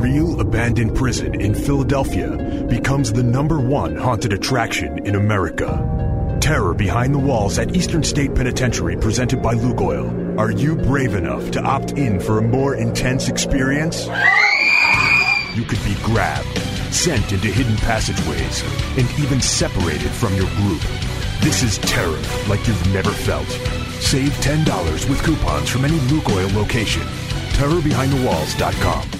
real abandoned prison in Philadelphia becomes the number one haunted attraction in America. Terror Behind the Walls at Eastern State Penitentiary, presented by Lukoil. Are you brave enough to opt in for a more intense experience? You could be grabbed, sent into hidden passageways, and even separated from your group. This is terror like you've never felt. Save $10 with coupons from any Lukoil location. TerrorBehindTheWalls.com.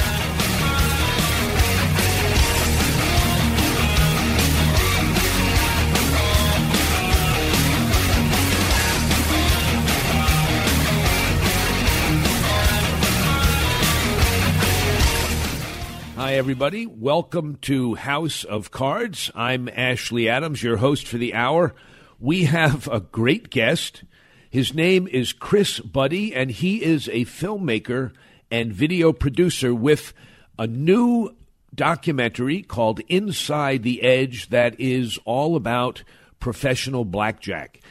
Everybody. Welcome to House of Cards. I'm Ashley Adams, your host for the hour. We have a great guest. His name is Chris Buddy, and he is a filmmaker and video producer with a new documentary called Inside the Edge that is all about professional blackjack.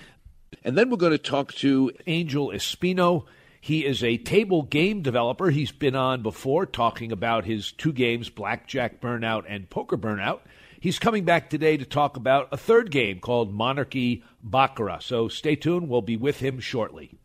And then we're going to talk to Angel Espino. He is a table game developer. He's been on before talking about his two games, Blackjack Burnout and Poker Burnout. He's coming back today to talk about a third game called Monarchy Baccarat. So stay tuned. We'll be with him shortly.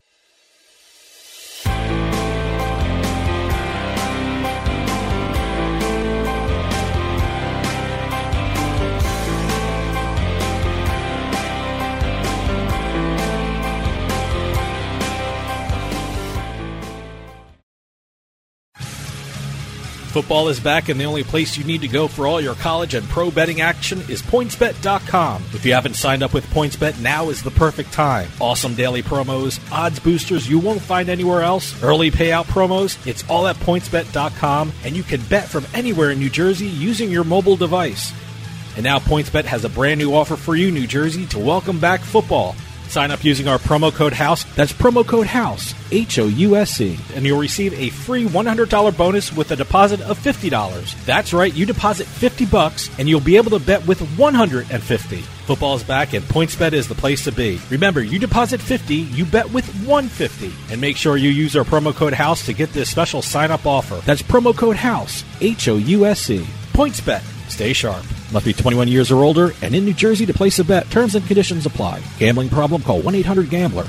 Football is back, and the only place you need to go for all your college and pro betting action is PointsBet.com. If you haven't signed up with PointsBet, now is the perfect time. Awesome daily promos, odds boosters you won't find anywhere else, early payout promos. It's all at PointsBet.com, and you can bet from anywhere in New Jersey using your mobile device. And now PointsBet has a brand new offer for you, New Jersey, to welcome back football. Sign up using our promo code HOUSE. That's promo code HOUSE, H O U S E, and you'll receive a free $100 bonus with a deposit of $50. That's right, you deposit 50 bucks and you'll be able to bet with 150. Football's back and PointsBet is the place to be. Remember, you deposit 50, you bet with 150. And make sure you use our promo code HOUSE to get this special sign up offer. That's promo code HOUSE, H O U S E. PointsBet. Stay sharp. Must be 21 years or older and in New Jersey to place a bet. Terms and conditions apply. Gambling problem? Call 1 800 Gambler.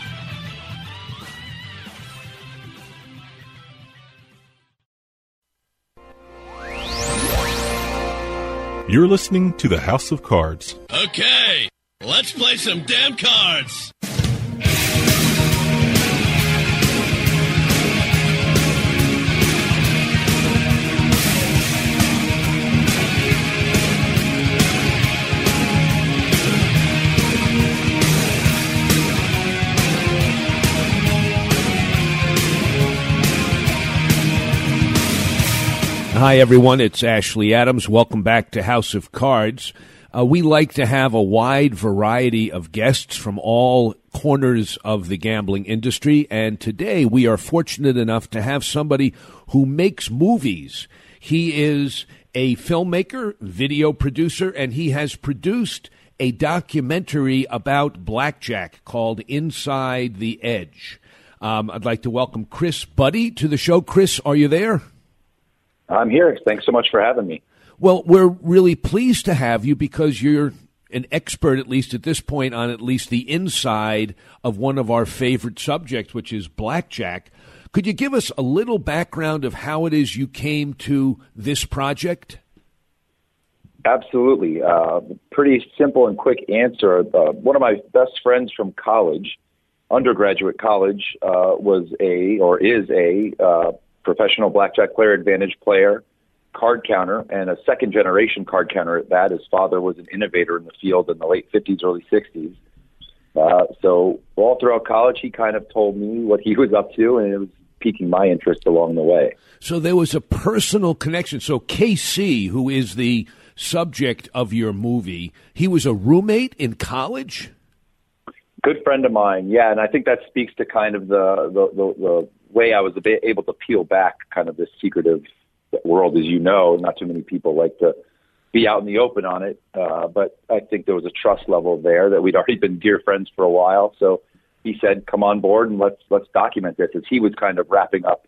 You're listening to the House of Cards. Okay, let's play some damn cards. Hi, everyone. It's Ashley Adams. Welcome back to House of Cards. Uh, we like to have a wide variety of guests from all corners of the gambling industry, and today we are fortunate enough to have somebody who makes movies. He is a filmmaker, video producer, and he has produced a documentary about blackjack called Inside the Edge. Um, I'd like to welcome Chris Buddy to the show. Chris, are you there? I'm here. Thanks so much for having me. Well, we're really pleased to have you because you're an expert, at least at this point, on at least the inside of one of our favorite subjects, which is blackjack. Could you give us a little background of how it is you came to this project? Absolutely. Uh, pretty simple and quick answer. Uh, one of my best friends from college, undergraduate college, uh, was a or is a uh, professional blackjack player, advantage player, card counter, and a second generation card counter at that. His father was an innovator in the field in the late 50s, early 60s. Uh, so all throughout college, he kind of told me what he was up to, and it was piquing my interest along the way. So there was a personal connection. So KC, who is the subject of your movie, he was a roommate in college. Good friend of mine, yeah, and I think that speaks to kind of the the, the, the way I was able to peel back kind of this secretive world, as you know, not too many people like to be out in the open on it. Uh, but I think there was a trust level there that we'd already been dear friends for a while. So he said, "Come on board and let's let's document this." As he was kind of wrapping up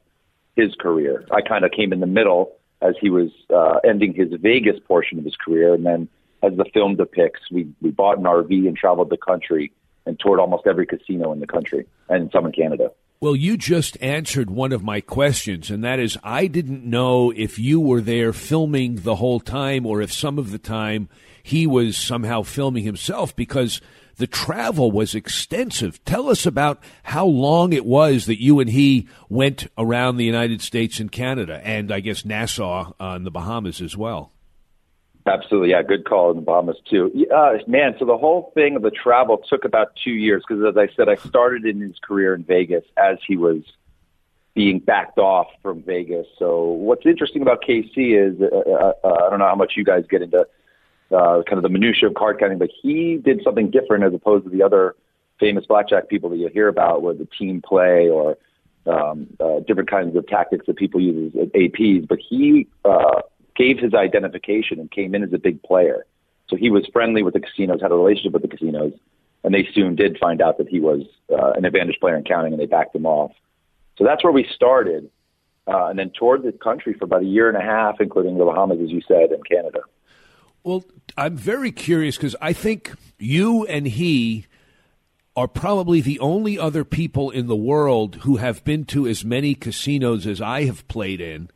his career, I kind of came in the middle as he was uh, ending his Vegas portion of his career, and then as the film depicts, we we bought an RV and traveled the country and toured almost every casino in the country and some in Canada. Well, you just answered one of my questions, and that is I didn't know if you were there filming the whole time or if some of the time he was somehow filming himself because the travel was extensive. Tell us about how long it was that you and he went around the United States and Canada, and I guess Nassau on the Bahamas as well. Absolutely, yeah, good call in the Bahamas too. Uh, man, so the whole thing of the travel took about two years because, as I said, I started in his career in Vegas as he was being backed off from Vegas. So what's interesting about KC is uh, uh, uh, I don't know how much you guys get into uh, kind of the minutia of card counting, but he did something different as opposed to the other famous blackjack people that you hear about, where the team play or um, uh, different kinds of tactics that people use as APs. But he uh, gave his identification and came in as a big player. So he was friendly with the casinos, had a relationship with the casinos, and they soon did find out that he was uh, an advantage player in counting, and they backed him off. So that's where we started, uh, and then toured the country for about a year and a half, including the Bahamas, as you said, and Canada. Well, I'm very curious because I think you and he are probably the only other people in the world who have been to as many casinos as I have played in.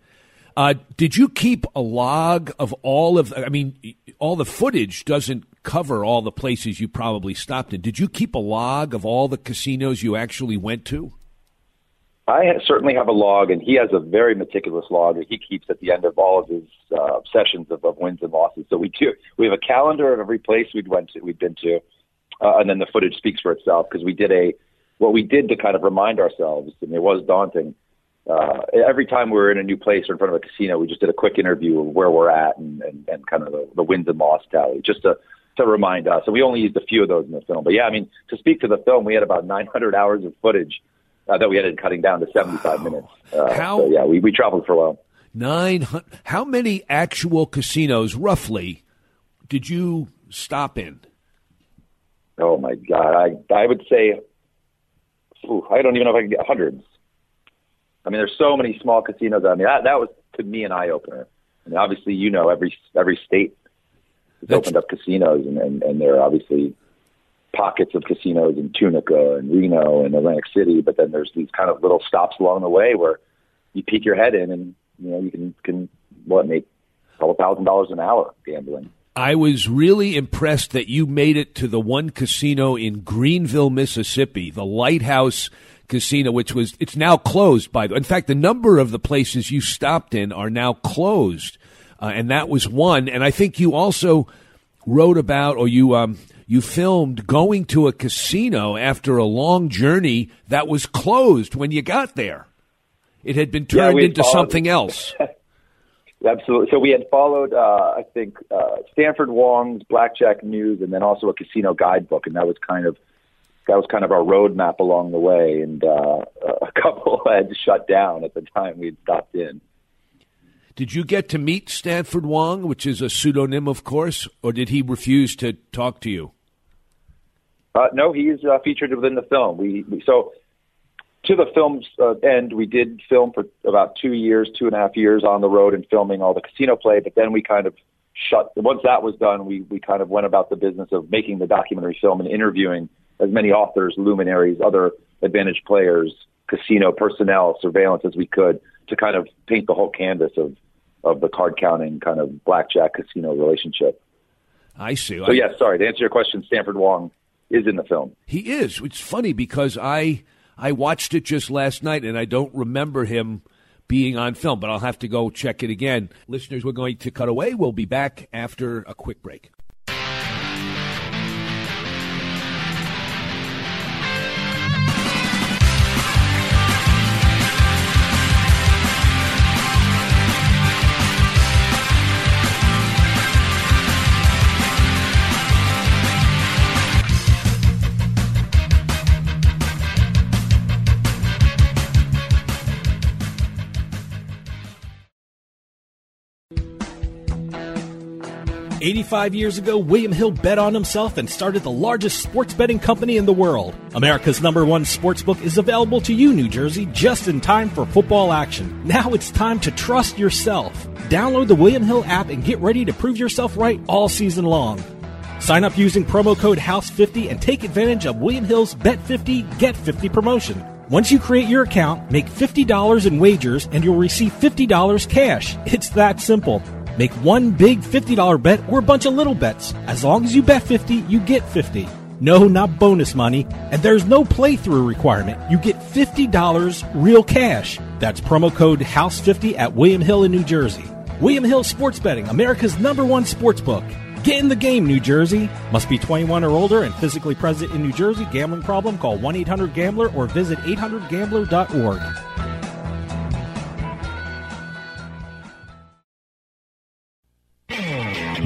Uh, did you keep a log of all of? I mean, all the footage doesn't cover all the places you probably stopped in. Did you keep a log of all the casinos you actually went to? I certainly have a log, and he has a very meticulous log that he keeps at the end of all of his uh, sessions of, of wins and losses. So we do we have a calendar of every place we'd went to, we'd been to, uh, and then the footage speaks for itself because we did a what we did to kind of remind ourselves, and it was daunting uh, every time we were in a new place or in front of a casino, we just did a quick interview of where we're at and, and, and kind of the, the wins and loss tally, just to to remind us. And we only used a few of those in the film. But yeah, I mean, to speak to the film, we had about 900 hours of footage uh, that we ended cutting down to 75 wow. minutes. Uh, how? So yeah, we, we traveled for a while. Nine. How many actual casinos, roughly, did you stop in? Oh my God, I I would say, ooh, I don't even know if I can get hundreds. I mean, there's so many small casinos. I mean, that that was to me an eye opener. I mean, obviously, you know, every every state has That's... opened up casinos, and, and and there are obviously pockets of casinos in Tunica and Reno and Atlantic City. But then there's these kind of little stops along the way where you peek your head in, and you know, you can can what make a couple thousand dollars an hour gambling. I was really impressed that you made it to the one casino in Greenville, Mississippi, the Lighthouse Casino, which was it's now closed by the. In fact, the number of the places you stopped in are now closed, uh, and that was one. And I think you also wrote about or you um, you filmed going to a casino after a long journey that was closed when you got there. It had been turned yeah, into something else. Absolutely. So we had followed, uh, I think, uh, Stanford Wong's Blackjack News, and then also a casino guidebook, and that was kind of that was kind of our roadmap along the way. And uh, a couple had shut down at the time we'd stopped in. Did you get to meet Stanford Wong, which is a pseudonym, of course, or did he refuse to talk to you? Uh, no, he's uh, featured within the film. We, we so to the film's uh, end, we did film for about two years, two and a half years on the road and filming all the casino play. But then we kind of shut. Once that was done, we we kind of went about the business of making the documentary film and interviewing as many authors, luminaries, other advantage players, casino personnel, surveillance as we could to kind of paint the whole canvas of of the card counting kind of blackjack casino relationship. I see. So yes, yeah, sorry to answer your question. Stanford Wong is in the film. He is. It's funny because I I watched it just last night and I don't remember him being on film, but I'll have to go check it again. Listeners, we're going to cut away. We'll be back after a quick break. Eighty-five years ago, William Hill bet on himself and started the largest sports betting company in the world. America's number one sportsbook is available to you, New Jersey, just in time for football action. Now it's time to trust yourself. Download the William Hill app and get ready to prove yourself right all season long. Sign up using promo code HOUSE50 and take advantage of William Hill's Bet 50 Get 50 promotion. Once you create your account, make $50 in wagers and you'll receive $50 cash. It's that simple. Make one big $50 bet or a bunch of little bets. As long as you bet 50, you get 50. No, not bonus money. And there's no playthrough requirement. You get $50 real cash. That's promo code HOUSE50 at William Hill in New Jersey. William Hill Sports Betting, America's number one sports book. Get in the game, New Jersey. Must be 21 or older and physically present in New Jersey. Gambling problem? Call 1 800 Gambler or visit 800Gambler.org.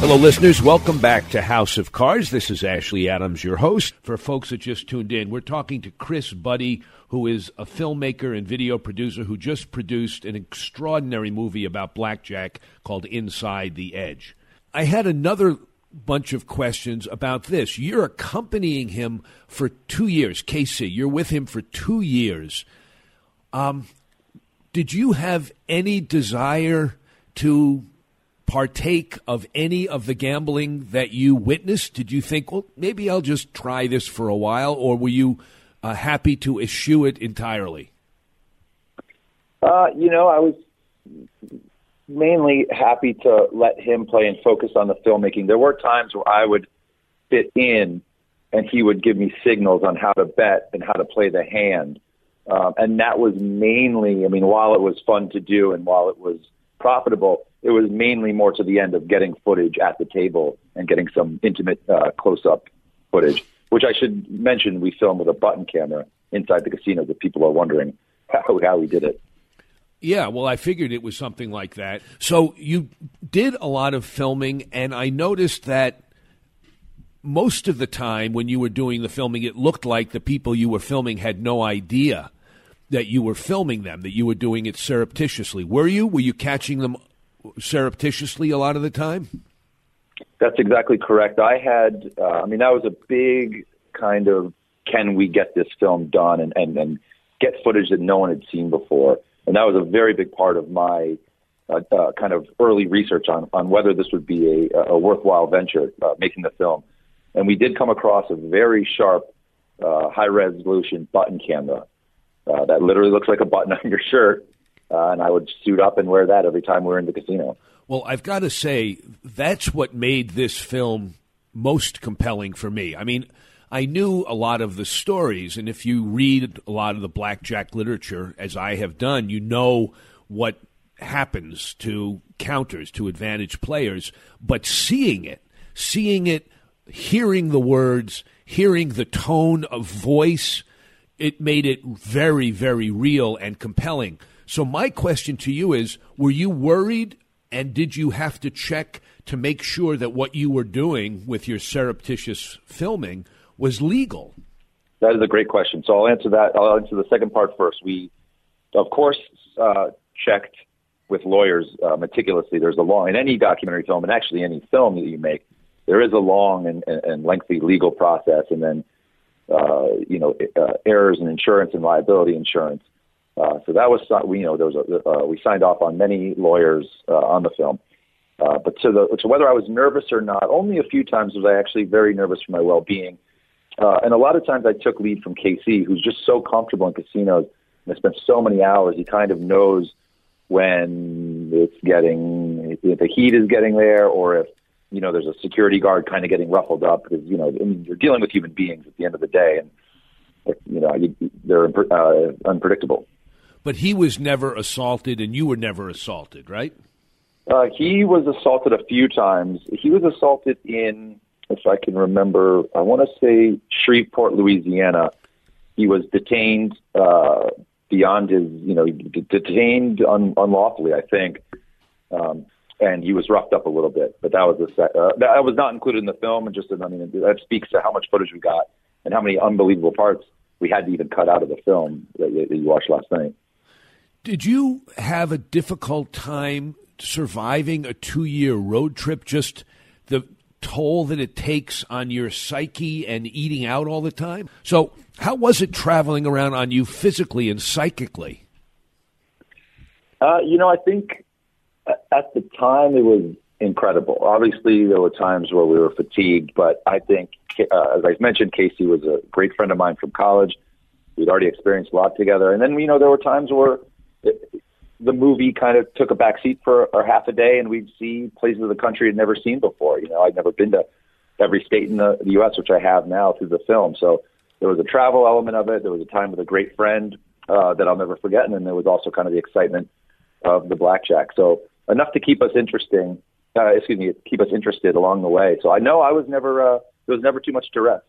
Hello, listeners. Welcome back to House of Cards. This is Ashley Adams, your host. For folks that just tuned in, we're talking to Chris Buddy, who is a filmmaker and video producer who just produced an extraordinary movie about blackjack called Inside the Edge. I had another bunch of questions about this. You're accompanying him for two years, Casey. You're with him for two years. Um, did you have any desire to partake of any of the gambling that you witnessed? Did you think, well, maybe I'll just try this for a while, or were you uh, happy to eschew it entirely? Uh, you know, I was mainly happy to let him play and focus on the filmmaking. There were times where I would fit in and he would give me signals on how to bet and how to play the hand. Um, and that was mainly, I mean, while it was fun to do and while it was profitable, it was mainly more to the end of getting footage at the table and getting some intimate uh, close-up footage, which I should mention we filmed with a button camera inside the casino that people are wondering how, how we did it. Yeah, well, I figured it was something like that. So you did a lot of filming, and I noticed that most of the time when you were doing the filming, it looked like the people you were filming had no idea that you were filming them, that you were doing it surreptitiously. Were you? Were you catching them surreptitiously a lot of the time? That's exactly correct. I had, uh, I mean, that was a big kind of can we get this film done and, and, and get footage that no one had seen before. And that was a very big part of my uh, uh, kind of early research on, on whether this would be a, a worthwhile venture, uh, making the film. And we did come across a very sharp, uh, high resolution button camera uh, that literally looks like a button on your shirt. Uh, and I would suit up and wear that every time we we're in the casino. Well, I've got to say, that's what made this film most compelling for me. I mean, I knew a lot of the stories, and if you read a lot of the blackjack literature, as I have done, you know what happens to counters, to advantage players. But seeing it, seeing it, hearing the words, hearing the tone of voice, it made it very, very real and compelling. So, my question to you is Were you worried and did you have to check to make sure that what you were doing with your surreptitious filming was legal? That is a great question. So I'll answer that. I'll answer the second part first. We, of course, uh, checked with lawyers uh, meticulously. There's a long, in any documentary film, and actually any film that you make, there is a long and, and lengthy legal process, and then, uh, you know, uh, errors in insurance and liability insurance. Uh, so that was we you know there was a, uh, we signed off on many lawyers uh, on the film. Uh, but to the to whether I was nervous or not, only a few times was I actually very nervous for my well-being. Uh, and a lot of times I took lead from KC, who's just so comfortable in casinos and spent so many hours. He kind of knows when it's getting if the heat is getting there, or if you know there's a security guard kind of getting ruffled up because you know I mean, you're dealing with human beings at the end of the day, and you know they're uh, unpredictable but he was never assaulted, and you were never assaulted, right? Uh, he was assaulted a few times. He was assaulted in, if I can remember, I want to say Shreveport, Louisiana. He was detained uh, beyond his, you know, detained un- unlawfully, I think. Um, and he was roughed up a little bit, but that was a set, uh, that was not included in the film. And just, I mean, that speaks to how much footage we got and how many unbelievable parts we had to even cut out of the film that, that you watched last night. Did you have a difficult time surviving a two year road trip? Just the toll that it takes on your psyche and eating out all the time? So, how was it traveling around on you physically and psychically? Uh, you know, I think at the time it was incredible. Obviously, there were times where we were fatigued, but I think, uh, as I mentioned, Casey was a great friend of mine from college. We'd already experienced a lot together. And then, you know, there were times where the movie kind of took a back seat for half a day, and we'd see places of the country I'd never seen before. You know, I'd never been to every state in the, the U.S., which I have now through the film. So there was a travel element of it. There was a time with a great friend uh, that I'll never forget, and then there was also kind of the excitement of the blackjack. So enough to keep us interesting. Uh, excuse me, keep us interested along the way. So I know I was never uh, there was never too much to rest.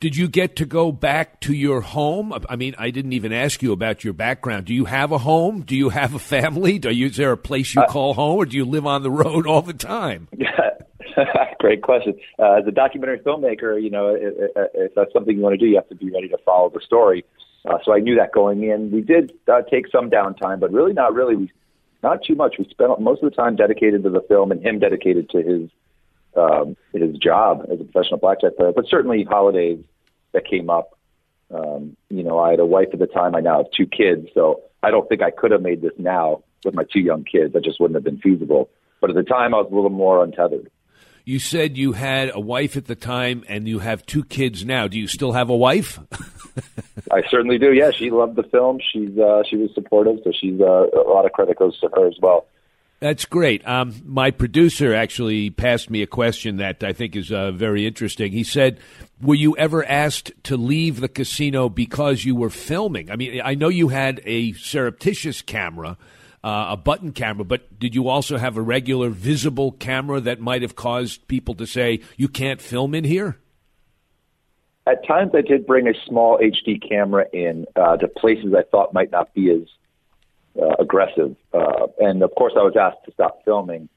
Did you get to go back to your home? I mean, I didn't even ask you about your background. Do you have a home? Do you have a family? Do you, is there a place you uh, call home, or do you live on the road all the time? Great question. Uh, as a documentary filmmaker, you know, if, if, that's something you want to do, you have to be ready to follow the story. Uh, so I knew that going in. We did uh, take some downtime, but really not really. We not too much. We spent most of the time dedicated to the film, and him dedicated to his um, his job as a professional blackjack player. But certainly holidays that came up. Um, you know, I had a wife at the time. I now have two kids, so I don't think I could have made this now with my two young kids. That just wouldn't have been feasible. But at the time, I was a little more untethered. You said you had a wife at the time, and you have two kids now. Do you still have a wife? I certainly do. Yeah, she loved the film. She's uh, she was supportive, so she's uh, a lot of credit goes to her as well. That's great. Um, my producer actually passed me a question that I think is uh, very interesting. He said, "Were you ever asked to leave the casino because you were filming?" I mean, I know you had a surreptitious camera, uh, a button camera, but did you also have a regular visible camera that might have caused people to say you can't film in here? At times, I did bring a small HD camera in uh, to places I thought might not be as uh, aggressive. Uh, and of course, I was asked to stop filming,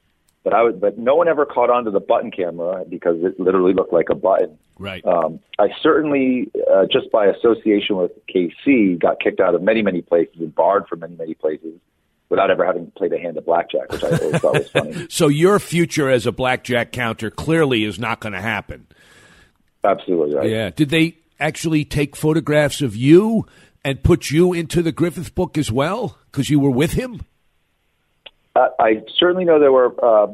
but I was, but no one ever caught on to the button camera because it literally looked like a button. Right. Um, I certainly, uh, just by association with KC, got kicked out of many, many places and barred from many, many places without ever having played a hand of blackjack, which I always thought was funny. So your future as a blackjack counter clearly is not going to happen. Absolutely right. Yeah. Did they actually take photographs of you and put you into the Griffin book as well because you were with him? Uh, I certainly know there were uh,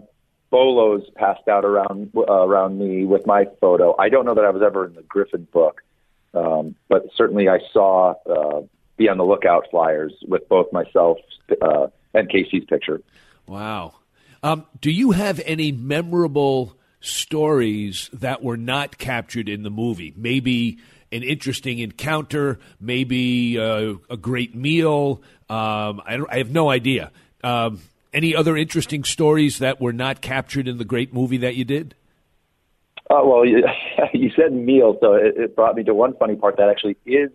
bolos passed out around uh, around me with my photo. I don't know that I was ever in the Griffin book, um, but certainly I saw uh, be on the lookout flyers with both myself uh, and Casey's picture. Wow. Um, do you have any memorable stories that were not captured in the movie? Maybe an interesting encounter, maybe uh, a great meal. Um, I, I, have no idea. Um, any other interesting stories that were not captured in the great movie that you did? Uh, well, you, you said meal, so it, it brought me to one funny part that actually is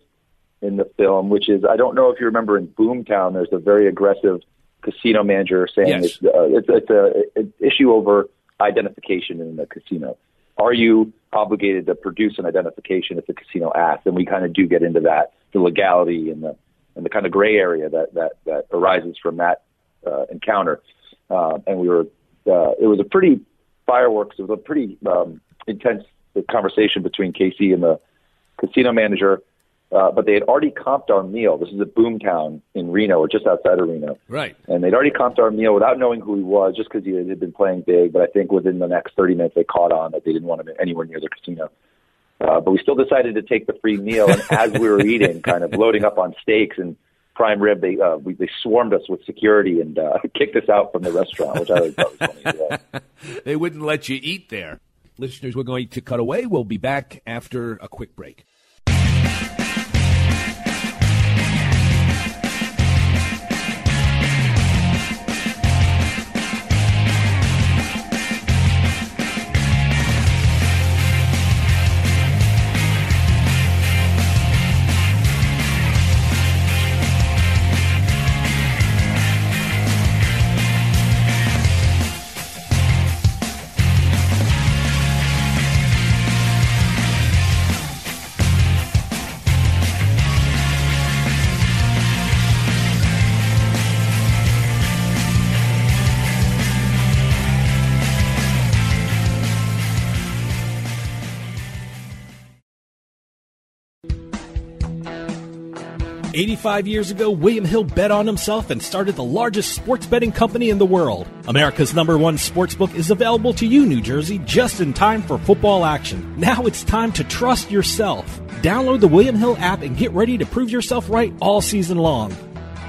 in the film, which is I don't know if you remember in Boomtown, there's a very aggressive casino manager saying Yes. it's, uh, it's, it's a an issue over identification in the casino. Are you obligated to produce an identification if the casino asks? And we kind of do get into that, the legality and the and the kind of gray area that that that arises from that uh, encounter. Uh, and we were, uh, it was a pretty fireworks. It was a pretty um, intense conversation between Casey and the casino manager. Uh, but they had already comped our meal. This is a boomtown in Reno, or just outside of Reno. Right. And they'd already comped our meal without knowing who he was, just because he had been playing big. But I think within the next 30 minutes, they caught on that they didn't want him anywhere near the casino. Uh, but we still decided to take the free meal. And as we were eating, kind of loading up on steaks and prime rib, they uh, we, they swarmed us with security and uh, kicked us out from the restaurant, which I always thought was funny. well. they wouldn't let you eat there. Listeners, we're going to cut away. We'll be back after a quick break. Eighty-five years ago, William Hill bet on himself and started the largest sports betting company in the world. America's number one sports book is available to you, New Jersey, just in time for football action. Now it's time to trust yourself. Download the William Hill app and get ready to prove yourself right all season long.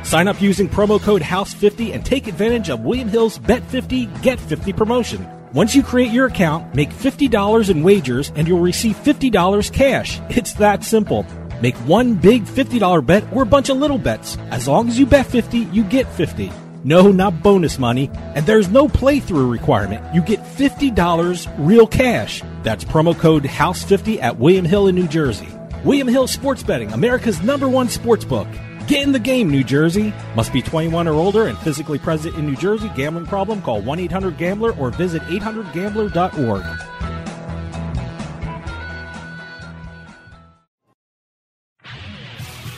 Sign up using promo code HOUSE50 and take advantage of William Hill's Bet 50 Get 50 promotion. Once you create your account, make $50 in wagers and you'll receive $50 cash. It's that simple. Make one big $50 bet or a bunch of little bets. As long as you bet 50, you get 50. No, not bonus money. And there's no playthrough requirement. You get $50 real cash. That's promo code HOUSE50 at William Hill in New Jersey. William Hill Sports Betting, America's number one sports book. Get in the game, New Jersey. Must be 21 or older and physically present in New Jersey. Gambling problem? Call 1 800 Gambler or visit 800Gambler.org.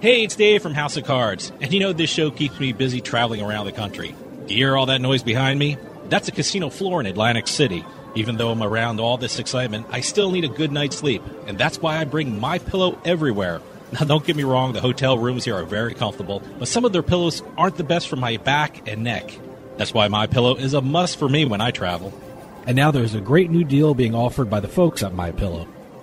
Hey, it's Dave from House of Cards, and you know this show keeps me busy traveling around the country. Do you hear all that noise behind me? That's a casino floor in Atlantic City. Even though I'm around all this excitement, I still need a good night's sleep, and that's why I bring my pillow everywhere. Now, don't get me wrong, the hotel rooms here are very comfortable, but some of their pillows aren't the best for my back and neck. That's why my pillow is a must for me when I travel. And now there's a great new deal being offered by the folks at My Pillow.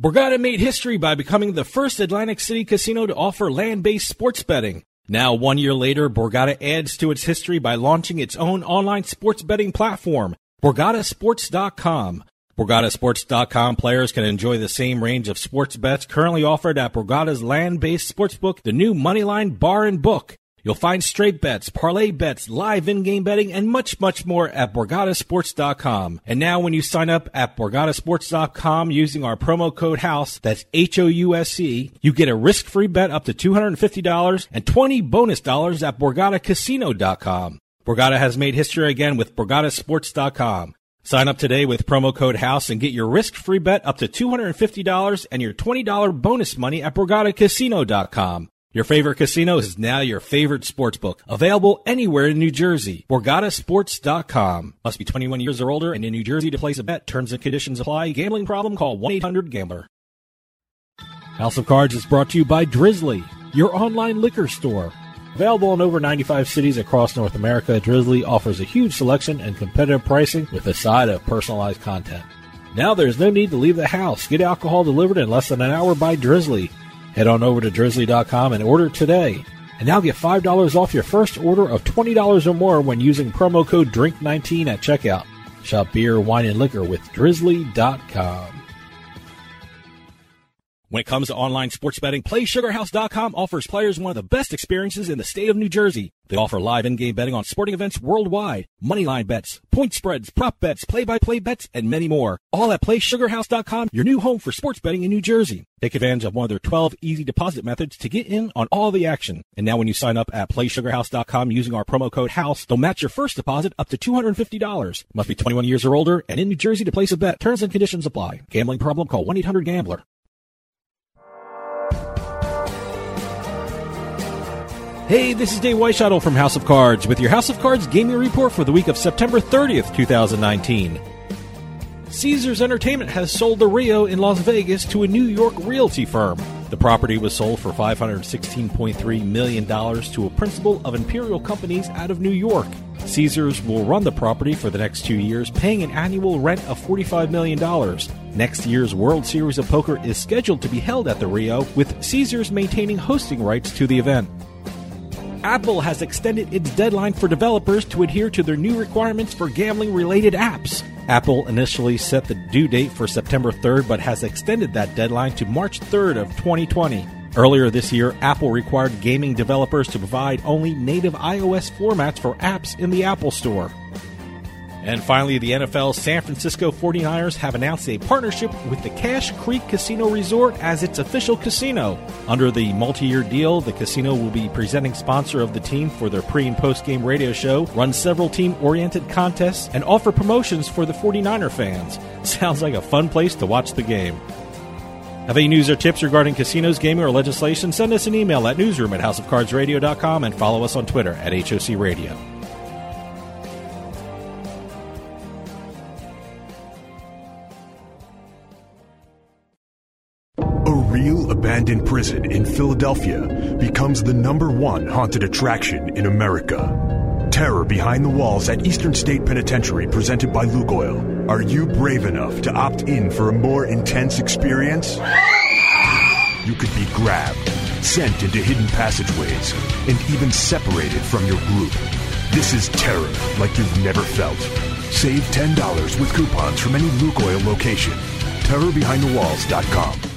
Borgata made history by becoming the first Atlantic City casino to offer land based sports betting. Now, one year later, Borgata adds to its history by launching its own online sports betting platform, BorgataSports.com. BorgataSports.com players can enjoy the same range of sports bets currently offered at Borgata's land based sportsbook, the new Moneyline Bar and Book. You'll find straight bets, parlay bets, live in-game betting, and much, much more at BorgataSports.com. And now when you sign up at BorgataSports.com using our promo code HOUSE, that's H-O-U-S-E, you get a risk-free bet up to $250 and 20 bonus dollars at BorgataCasino.com. Borgata has made history again with BorgataSports.com. Sign up today with promo code HOUSE and get your risk-free bet up to $250 and your $20 bonus money at BorgataCasino.com. Your favorite casino is now your favorite sports book. Available anywhere in New Jersey. BorgataSports.com. Must be 21 years or older and in New Jersey to place a bet. Terms and conditions apply. Gambling problem? Call 1-800-GAMBLER. House of Cards is brought to you by Drizly, your online liquor store. Available in over 95 cities across North America, Drizly offers a huge selection and competitive pricing with a side of personalized content. Now there's no need to leave the house. Get alcohol delivered in less than an hour by Drizly. Head on over to drizly.com and order today. And now get $5 off your first order of $20 or more when using promo code DRINK19 at checkout. Shop beer, wine, and liquor with drizly.com. When it comes to online sports betting, PlaySugarHouse.com offers players one of the best experiences in the state of New Jersey. They offer live in-game betting on sporting events worldwide, moneyline bets, point spreads, prop bets, play-by-play bets, and many more. All at PlaySugarHouse.com, your new home for sports betting in New Jersey. Take advantage of one of their 12 easy deposit methods to get in on all the action. And now when you sign up at PlaySugarHouse.com using our promo code HOUSE, they'll match your first deposit up to $250. Must be 21 years or older and in New Jersey to place a bet. Terms and conditions apply. Gambling problem? Call 1-800-GAMBLER. Hey, this is Dave Weishottle from House of Cards with your House of Cards gaming report for the week of September 30th, 2019. Caesars Entertainment has sold the Rio in Las Vegas to a New York realty firm. The property was sold for $516.3 million to a principal of Imperial Companies out of New York. Caesars will run the property for the next two years, paying an annual rent of $45 million. Next year's World Series of Poker is scheduled to be held at the Rio, with Caesars maintaining hosting rights to the event. Apple has extended its deadline for developers to adhere to their new requirements for gambling related apps. Apple initially set the due date for September 3rd, but has extended that deadline to March 3rd of 2020. Earlier this year, Apple required gaming developers to provide only native iOS formats for apps in the Apple Store. And finally, the NFL San Francisco 49ers have announced a partnership with the Cache Creek Casino Resort as its official casino. Under the multi year deal, the casino will be presenting sponsor of the team for their pre and post game radio show, run several team oriented contests, and offer promotions for the 49er fans. Sounds like a fun place to watch the game. Have any news or tips regarding casinos, gaming, or legislation? Send us an email at newsroom at houseofcardsradio.com and follow us on Twitter at HOC Radio. Abandoned prison in Philadelphia becomes the number one haunted attraction in America. Terror Behind the Walls at Eastern State Penitentiary, presented by Lukoil. Are you brave enough to opt in for a more intense experience? You could be grabbed, sent into hidden passageways, and even separated from your group. This is terror like you've never felt. Save $10 with coupons from any Lukoil location. TerrorBehindTheWalls.com.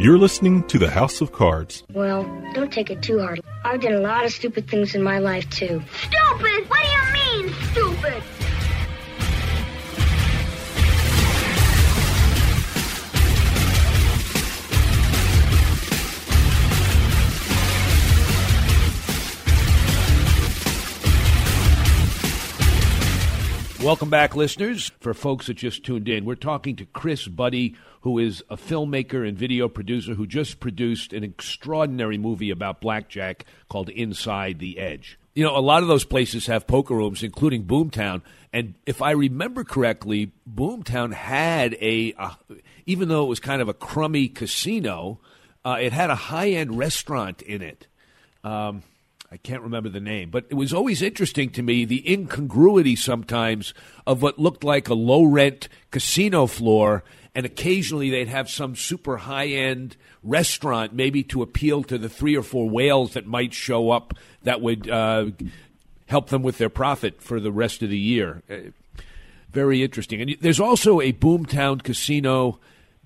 You're listening to the House of Cards. Well, don't take it too hard. I've done a lot of stupid things in my life, too. Stupid? What do you mean, stupid? Welcome back, listeners. For folks that just tuned in, we're talking to Chris Buddy, who is a filmmaker and video producer who just produced an extraordinary movie about blackjack called Inside the Edge. You know, a lot of those places have poker rooms, including Boomtown. And if I remember correctly, Boomtown had a, uh, even though it was kind of a crummy casino, uh, it had a high end restaurant in it. Um, I can't remember the name, but it was always interesting to me the incongruity sometimes of what looked like a low rent casino floor, and occasionally they'd have some super high end restaurant, maybe to appeal to the three or four whales that might show up that would uh, help them with their profit for the rest of the year. Uh, very interesting. And there's also a Boomtown casino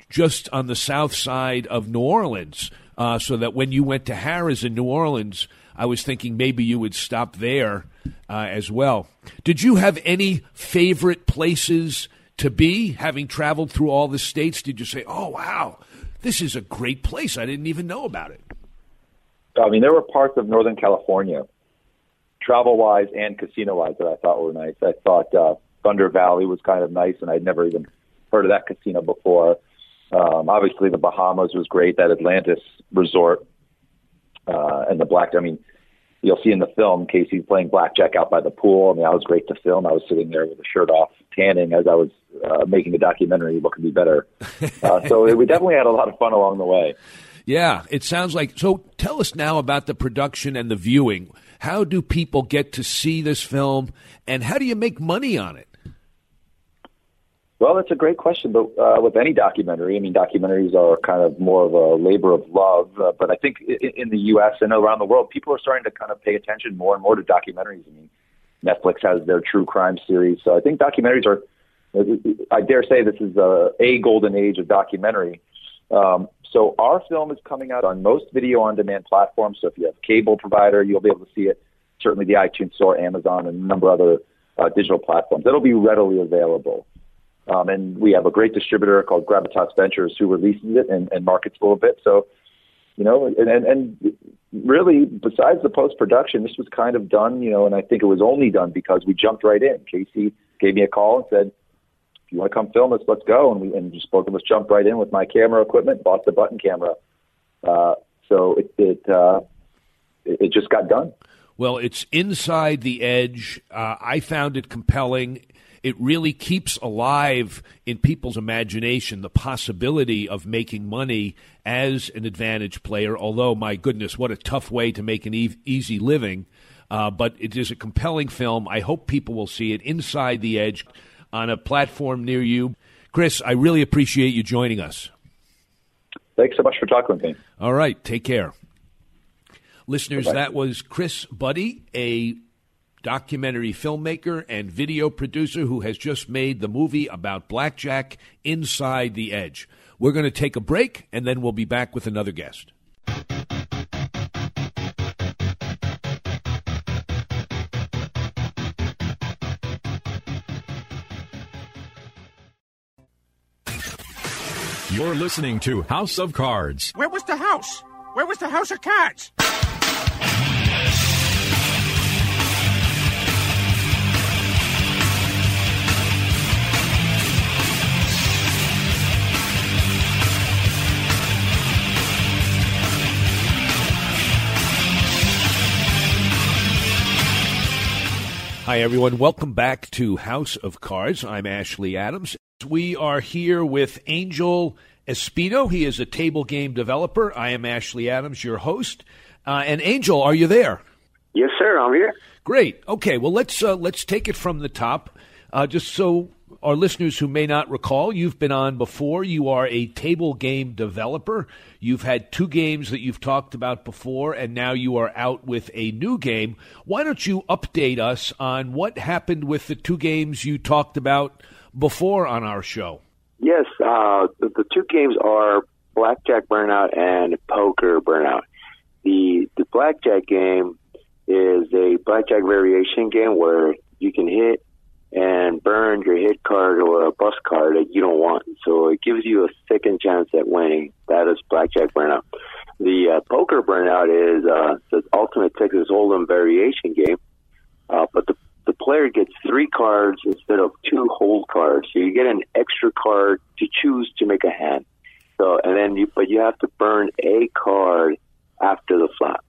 just on the south side of New Orleans, uh, so that when you went to Harrah's in New Orleans, I was thinking maybe you would stop there uh, as well. Did you have any favorite places to be, having traveled through all the states? Did you say, oh, wow, this is a great place? I didn't even know about it. I mean, there were parts of Northern California, travel wise and casino wise, that I thought were nice. I thought uh, Thunder Valley was kind of nice, and I'd never even heard of that casino before. Um, obviously, the Bahamas was great. That Atlantis resort uh, and the black. I mean, you'll see in the film Casey playing blackjack out by the pool. I mean, that was great to film. I was sitting there with a shirt off, tanning as I was uh, making a documentary. What could be better? Uh, so we definitely had a lot of fun along the way. Yeah, it sounds like. So tell us now about the production and the viewing. How do people get to see this film, and how do you make money on it? Well, that's a great question. But uh, with any documentary, I mean, documentaries are kind of more of a labor of love. Uh, but I think in, in the U.S. and around the world, people are starting to kind of pay attention more and more to documentaries. I mean, Netflix has their true crime series, so I think documentaries are. I dare say this is a, a golden age of documentary. Um, so our film is coming out on most video-on-demand platforms. So if you have a cable provider, you'll be able to see it. Certainly, the iTunes Store, Amazon, and a number of other uh, digital platforms. It'll be readily available. Um, and we have a great distributor called Gravitas Ventures who releases it and, and markets a little bit. So, you know, and, and, and really, besides the post production, this was kind of done, you know, and I think it was only done because we jumped right in. Casey gave me a call and said, if you want to come film us, let's go. And we and just both of us jumped right in with my camera equipment, bought the button camera. Uh, so it it, uh, it it just got done. Well, it's inside the edge. Uh, I found it compelling it really keeps alive in people's imagination the possibility of making money as an advantage player. Although, my goodness, what a tough way to make an e- easy living. Uh, but it is a compelling film. I hope people will see it inside the edge on a platform near you. Chris, I really appreciate you joining us. Thanks so much for talking with me. All right, take care. Listeners, Bye-bye. that was Chris Buddy, a documentary filmmaker and video producer who has just made the movie about blackjack Inside the Edge. We're going to take a break and then we'll be back with another guest. You're listening to House of Cards. Where was the house? Where was the house of cards? Hi, everyone. Welcome back to House of Cards. I'm Ashley Adams. We are here with Angel Espino. He is a table game developer. I am Ashley Adams, your host. Uh, and Angel, are you there? Yes, sir. I'm here. Great. Okay. Well, let's uh, let's take it from the top, uh, just so our listeners who may not recall, you've been on before. You are a table game developer. You've had two games that you've talked about before, and now you are out with a new game. Why don't you update us on what happened with the two games you talked about before on our show? Yes, uh, the, the two games are Blackjack Burnout and Poker Burnout. The the Blackjack game is a Blackjack variation game where you can hit and burn your hit card or a bus card that you don't want. So it gives you a second chance at winning. That is Blackjack Burnout. The uh, Poker Burnout is uh, the ultimate Texas Hold'em variation game, uh, but the the player gets three cards instead of two hold cards. So you get an extra card to choose to make a hand. So and then you but you have to burn a card after the flop.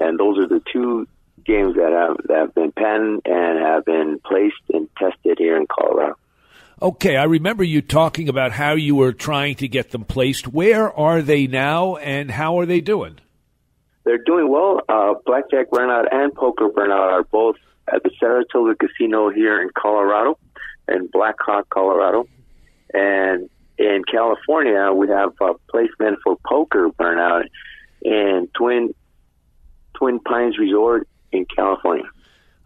And those are the two games that have that have been penned and have been placed and tested here in Colorado. Okay, I remember you talking about how you were trying to get them placed. Where are they now, and how are they doing? They're doing well. Uh, Blackjack Burnout and Poker Burnout are both at the Saratoga Casino here in Colorado, in Black Hawk, Colorado. And in California, we have a placement for Poker Burnout in Twin Twin Pines Resort in California.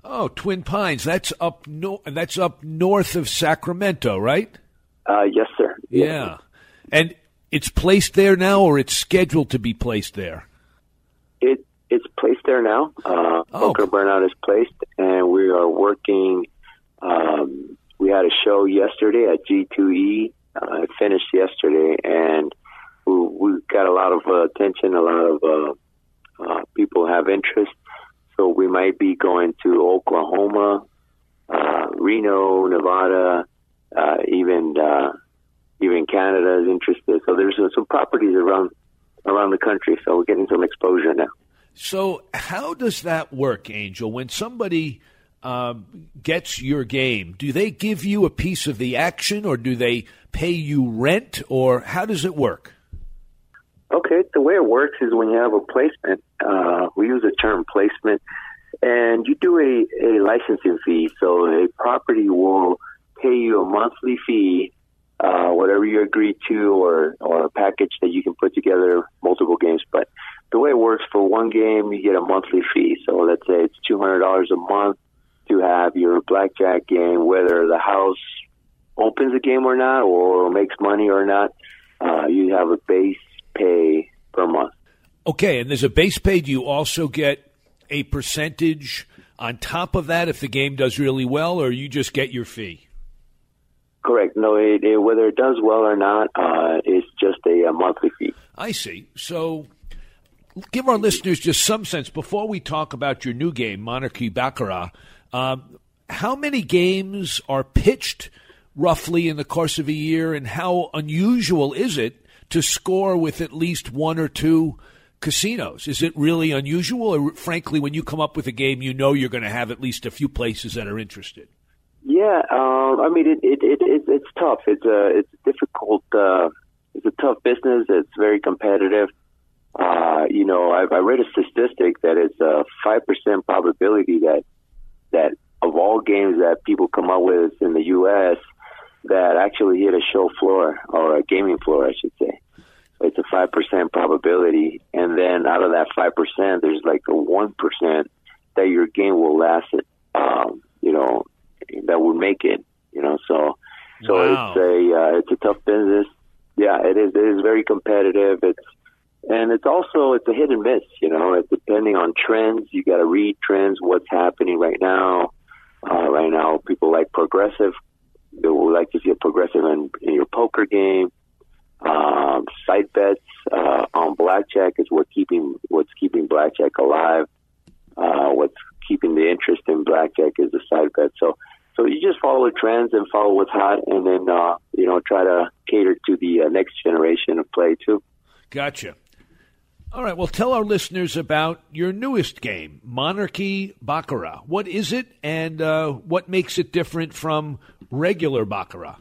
Oh, Twin Pines. That's up no- that's up north of Sacramento, right? Uh, yes, sir. Yeah. And it's placed there now or it's scheduled to be placed there? It it's placed there now. Uh, oh. Poker Burnout is placed and we are working um, we had a show yesterday at G2E. Uh, it finished yesterday and we, we got a lot of uh, attention, a lot of uh, uh, people have interest. Might be going to Oklahoma, uh, Reno, Nevada, uh, even uh, even Canada is interested. So there's some properties around around the country. So we're getting some exposure now. So how does that work, Angel? When somebody um, gets your game, do they give you a piece of the action, or do they pay you rent, or how does it work? Okay, the way it works is when you have a placement, uh, we use the term placement, and you do a, a licensing fee. So a property will pay you a monthly fee, uh, whatever you agree to, or, or a package that you can put together multiple games. But the way it works for one game, you get a monthly fee. So let's say it's $200 a month to have your blackjack game, whether the house opens a game or not, or makes money or not. Uh, you have a base pay per month. Okay, and there's a base pay. Do you also get a percentage on top of that if the game does really well, or you just get your fee? Correct. No, it, it, whether it does well or not, uh, it's just a, a monthly fee. I see. So give our listeners just some sense before we talk about your new game, Monarchy Baccarat. Um, how many games are pitched roughly in the course of a year, and how unusual is it to score with at least one or two casinos? Is it really unusual, or frankly, when you come up with a game, you know you're going to have at least a few places that are interested? Yeah, um, I mean it, it, it, it, it's tough. It's a it's difficult. Uh, it's a tough business. It's very competitive. Uh, you know, I, I read a statistic that it's a five percent probability that that of all games that people come up with in the U.S. that actually hit a show floor or a gaming floor, I should say it's a five percent probability, and then out of that five percent, there's like a one percent that your game will last it. Um, you know, that would make it. You know, so so wow. it's a uh, it's a tough business. Yeah, it is. It is very competitive. It's and it's also it's a hit and miss. You know, it's depending on trends. You got to read trends. What's happening right now? Uh, right now, people like progressive. They would like to see a progressive in, in your poker game. Um, side bets uh, on blackjack is what keeping what's keeping blackjack alive. Uh, what's keeping the interest in blackjack is the side bet. So, so you just follow the trends and follow what's hot, and then uh, you know try to cater to the uh, next generation of play too. Gotcha. All right. Well, tell our listeners about your newest game, Monarchy Baccarat. What is it, and uh, what makes it different from regular Baccarat?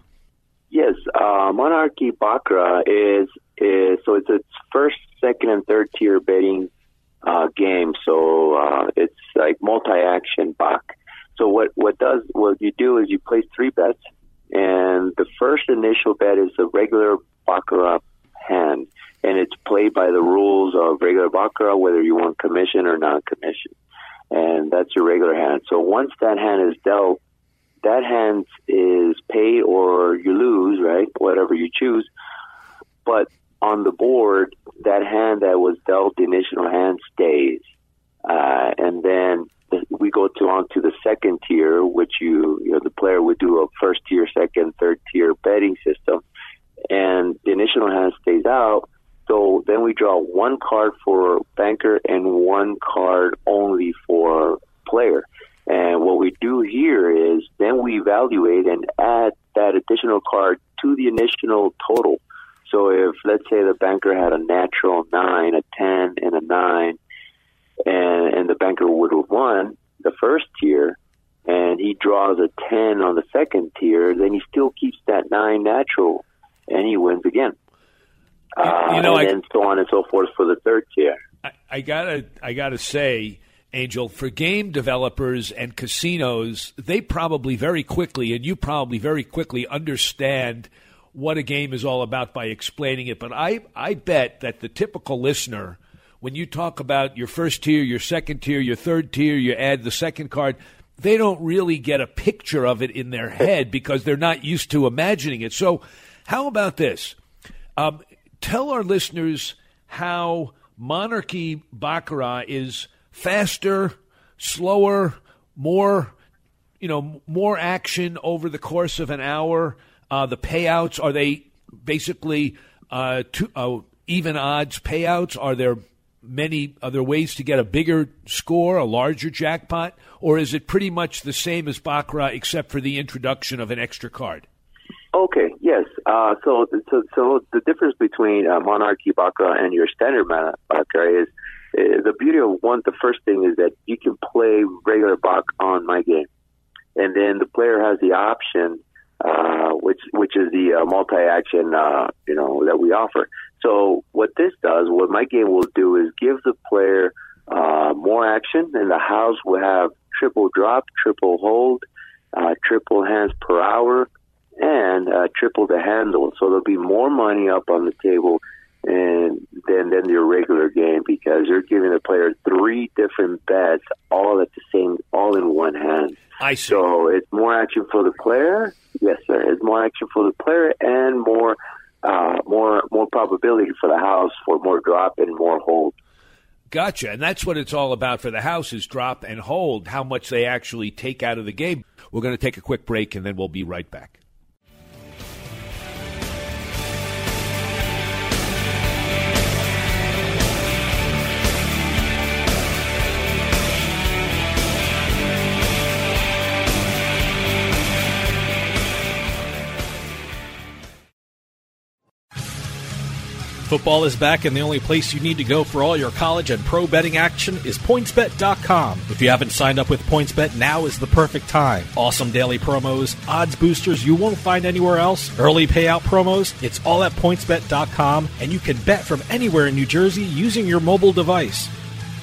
Yes, uh, Monarchy Baccarat is is so it's its first, second, and third tier betting uh, game. So uh, it's like multi-action Bac. So what what does what you do is you place three bets, and the first initial bet is a regular Baccarat hand, and it's played by the rules of regular Baccarat, whether you want commission or non-commission, and that's your regular hand. So once that hand is dealt, that hand is paid or you lose, right? Whatever you choose. But on the board, that hand that was dealt, the initial hand stays. Uh, and then we go to on to the second tier, which you, you know, the player would do a first tier, second, third tier betting system. And the initial hand stays out. So then we draw one card for banker and one card only for player. And what we do here is then we evaluate and add that additional card to the initial total. So if let's say the banker had a natural nine, a ten, and a nine, and and the banker would have won the first tier, and he draws a ten on the second tier, then he still keeps that nine natural, and he wins again. Uh, you know, and I- so on and so forth for the third tier. I, I gotta, I gotta say, Angel, for game developers and casinos, they probably very quickly, and you probably very quickly understand what a game is all about by explaining it. But I, I bet that the typical listener, when you talk about your first tier, your second tier, your third tier, you add the second card, they don't really get a picture of it in their head because they're not used to imagining it. So, how about this? Um, tell our listeners how Monarchy Baccarat is faster, slower, more, you know, more action over the course of an hour. Uh, the payouts are they basically uh, two, uh, even odds payouts? Are there many other ways to get a bigger score, a larger jackpot, or is it pretty much the same as Baccarat except for the introduction of an extra card? Okay, yes. Uh, so, so, so the difference between uh, Monarchy Baccarat and your standard Baccarat is uh, the beauty of one. The first thing is that you can play regular Bac on my game, and then the player has the option, uh, which which is the uh, multi-action, uh, you know, that we offer. So, what this does, what my game will do, is give the player uh, more action, and the house will have triple drop, triple hold, uh, triple hands per hour and uh, triple the handle. So there'll be more money up on the table and than than your regular game because you're giving the player three different bets all at the same, all in one hand. I see. So it's more action for the player. Yes, sir. It's more action for the player and more, uh, more, more probability for the house for more drop and more hold. Gotcha. And that's what it's all about for the house is drop and hold, how much they actually take out of the game. We're going to take a quick break and then we'll be right back. Football is back, and the only place you need to go for all your college and pro betting action is PointsBet.com. If you haven't signed up with PointsBet, now is the perfect time. Awesome daily promos, odds boosters you won't find anywhere else, early payout promos. It's all at PointsBet.com, and you can bet from anywhere in New Jersey using your mobile device.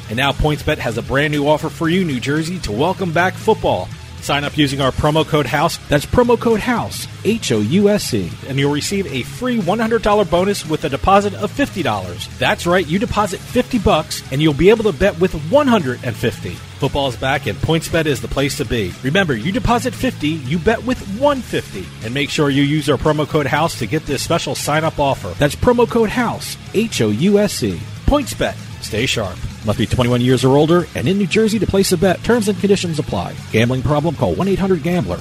And now PointsBet has a brand new offer for you, New Jersey, to welcome back football. Sign up using our promo code HOUSE. That's promo code HOUSE, H O U S E, and you'll receive a free $100 bonus with a deposit of $50. That's right, you deposit 50 bucks and you'll be able to bet with 150. Football is back and PointsBet is the place to be. Remember, you deposit 50, you bet with 150. And make sure you use our promo code HOUSE to get this special sign up offer. That's promo code HOUSE, H O U S E. PointsBet. Stay sharp. Must be 21 years or older and in New Jersey to place a bet. Terms and conditions apply. Gambling problem? Call 1 800 Gambler.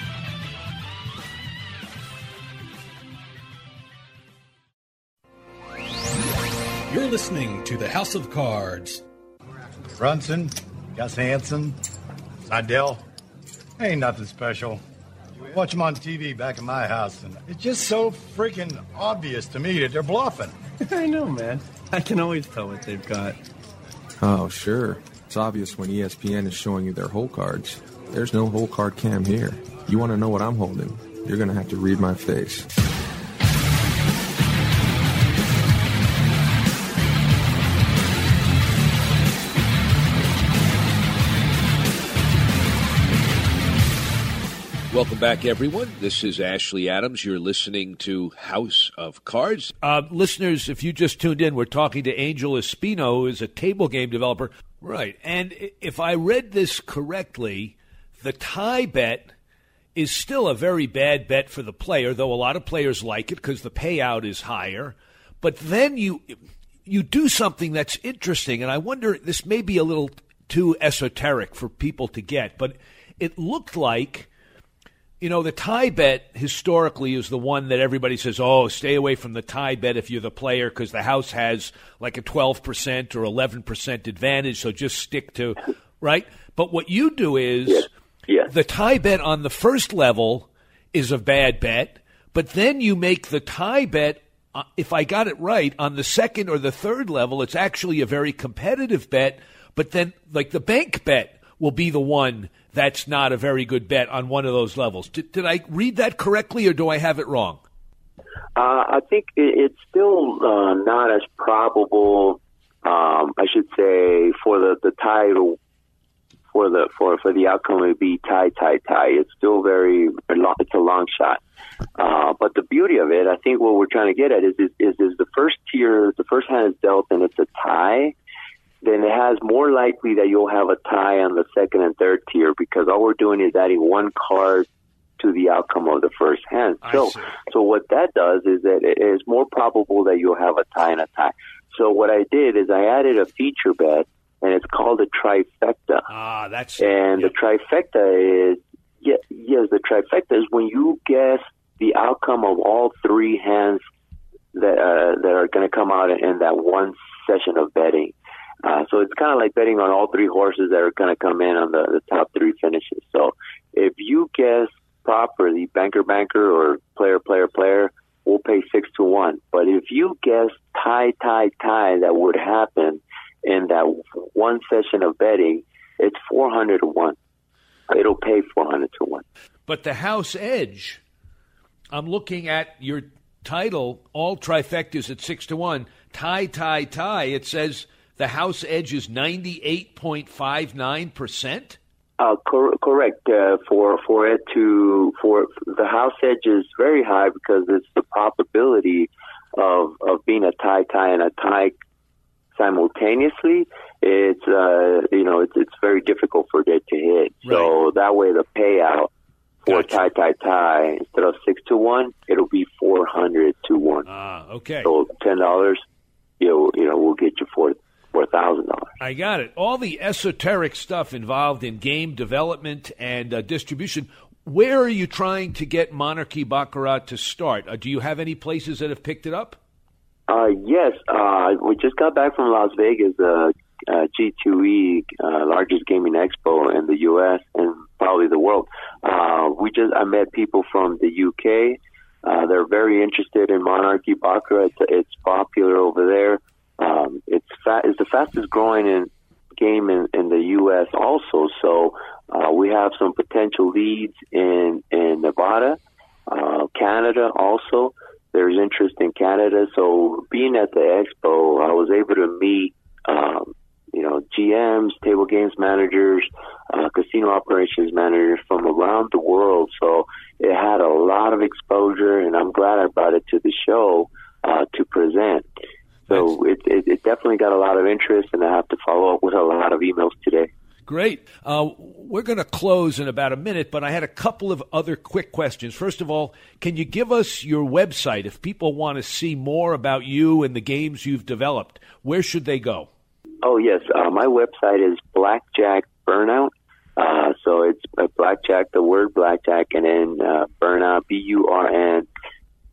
You're listening to the House of Cards. Brunson, Gus Hansen, Seidel. Ain't nothing special. Watch them on TV back in my house, and it's just so freaking obvious to me that they're bluffing. I know, man. I can always tell what they've got. Oh, sure. It's obvious when ESPN is showing you their hole cards. There's no hole card cam here. You want to know what I'm holding? You're going to have to read my face. Welcome back, everyone. This is Ashley Adams. You're listening to House of Cards. Uh, listeners, if you just tuned in, we're talking to Angel Espino, who is a table game developer. Right. And if I read this correctly, the tie bet is still a very bad bet for the player, though a lot of players like it because the payout is higher. But then you you do something that's interesting, and I wonder this may be a little too esoteric for people to get, but it looked like you know, the tie bet historically is the one that everybody says, oh, stay away from the tie bet if you're the player because the house has like a 12% or 11% advantage, so just stick to, right? But what you do is Yeah. Yeah. the tie bet on the first level is a bad bet, but then you make the tie bet, uh, if I got it right, on the second or the third level, it's actually a very competitive bet, but then, like, the bank bet will be the one that's not a very good bet on one of those levels. Did, did I read that correctly, or do I have it wrong? Uh, I think it's still uh, not as probable. Um, I should say for the the title for the for for the outcome to be tie tie tie. It's still very it's a long shot. Uh, but the beauty of it, I think, what we're trying to get at is is, is is the first tier, the first hand is dealt, and it's a tie. Then it has more likely that you'll have a tie on the second and third tier because all we're doing is adding one card to the outcome of the first hand. So, so what that does is that it is more probable that you'll have a tie and a tie. So what I did is I added a feature bet, and it's called a trifecta. Ah, that's And the trifecta is yes, yes, the trifecta is when you guess the outcome of all three hands that uh, that are going to come out in that one session of betting. Uh, so it's kind of like betting on all three horses that are going to come in on the, the top three finishes. So if you guess properly, banker, banker, or player, player, player, we'll pay six to one. But if you guess tie, tie, tie that would happen in that one session of betting, it's 400 to one. It'll pay 400 to one. But the house edge, I'm looking at your title, all trifectas at six to one, tie, tie, tie. It says the House Edge is ninety eight point five nine percent. Uh, cor- correct. Uh, for for it to for the House Edge is very high because it's the probability of of being a tie tie and a tie simultaneously. It's uh, you know it's it's very difficult for it to hit. Right. So that way the payout for gotcha. tie tie tie instead of six to one, it'll be four hundred to one. Ah, okay. So ten dollars, you know, you know, we'll get you four four thousand dollars. I got it. All the esoteric stuff involved in game development and uh, distribution. Where are you trying to get Monarchy Baccarat to start? Uh, do you have any places that have picked it up? Uh, yes, uh, we just got back from Las Vegas, uh, uh, G2E, uh, largest gaming expo in the U.S. and probably the world. Uh, we just I met people from the UK. Uh, they're very interested in Monarchy Baccarat. It's, it's popular over there. Um, it's fa- the fastest growing in game in, in the U.S. also. So uh, we have some potential leads in in Nevada, uh, Canada also. There's interest in Canada. So being at the expo, I was able to meet um, you know, GMs, table games managers, uh, casino operations managers from around the world. So it had a lot of exposure, and I'm glad I brought it to the show uh, to present. So it, it, it definitely got a lot of interest, and I have to follow up with a lot of emails today. Great. Uh, we're going to close in about a minute, but I had a couple of other quick questions. First of all, can you give us your website if people want to see more about you and the games you've developed? Where should they go? Oh yes, uh, my website is Blackjack Burnout. Uh, so it's uh, Blackjack, the word Blackjack, and then uh, Burnout, B U R N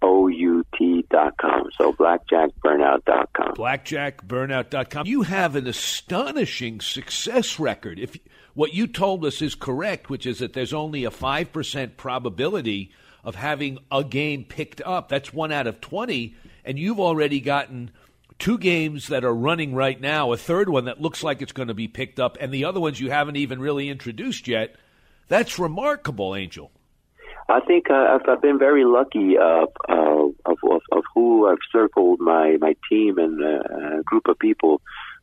Com. So blackjackburnout dot com. Blackjackburnout dot com. You have an astonishing success record. If what you told us is correct, which is that there's only a five percent probability of having a game picked up. That's one out of twenty, and you've already gotten two games that are running right now, a third one that looks like it's going to be picked up, and the other ones you haven't even really introduced yet. That's remarkable, Angel. I think uh, I've, I've been very lucky uh, uh, of, of, of who I've circled my, my team and a group of people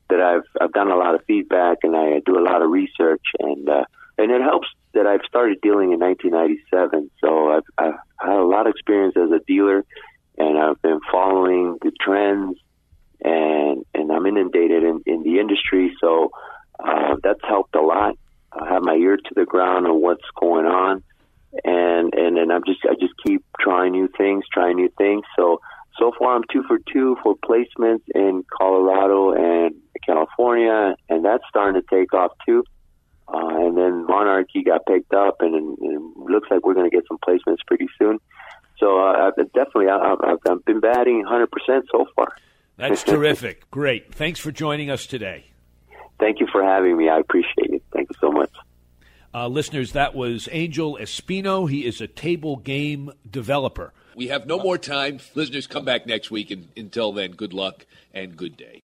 that I've I've done a lot of feedback and I do a lot of research and uh, and it helps that I've started dealing in 1997. So I've, I've had a lot of experience as a dealer and I've been following the trends and and I'm inundated in, in the industry, so uh, that's helped a lot. I have my ear to the ground on what's going on, and and then I'm just I just keep trying new things, trying new things. So so far I'm two for two for placements in Colorado and California, and that's starting to take off too. Uh, and then Monarchy got picked up, and, and it looks like we're going to get some placements pretty soon. So uh, definitely, I, I've, I've been batting 100% so far. That's terrific. Great. Thanks for joining us today. Thank you for having me. I appreciate it. Thank you so much. Uh, listeners, that was Angel Espino. He is a table game developer. We have no more time. Listeners, come back next week. And until then, good luck and good day.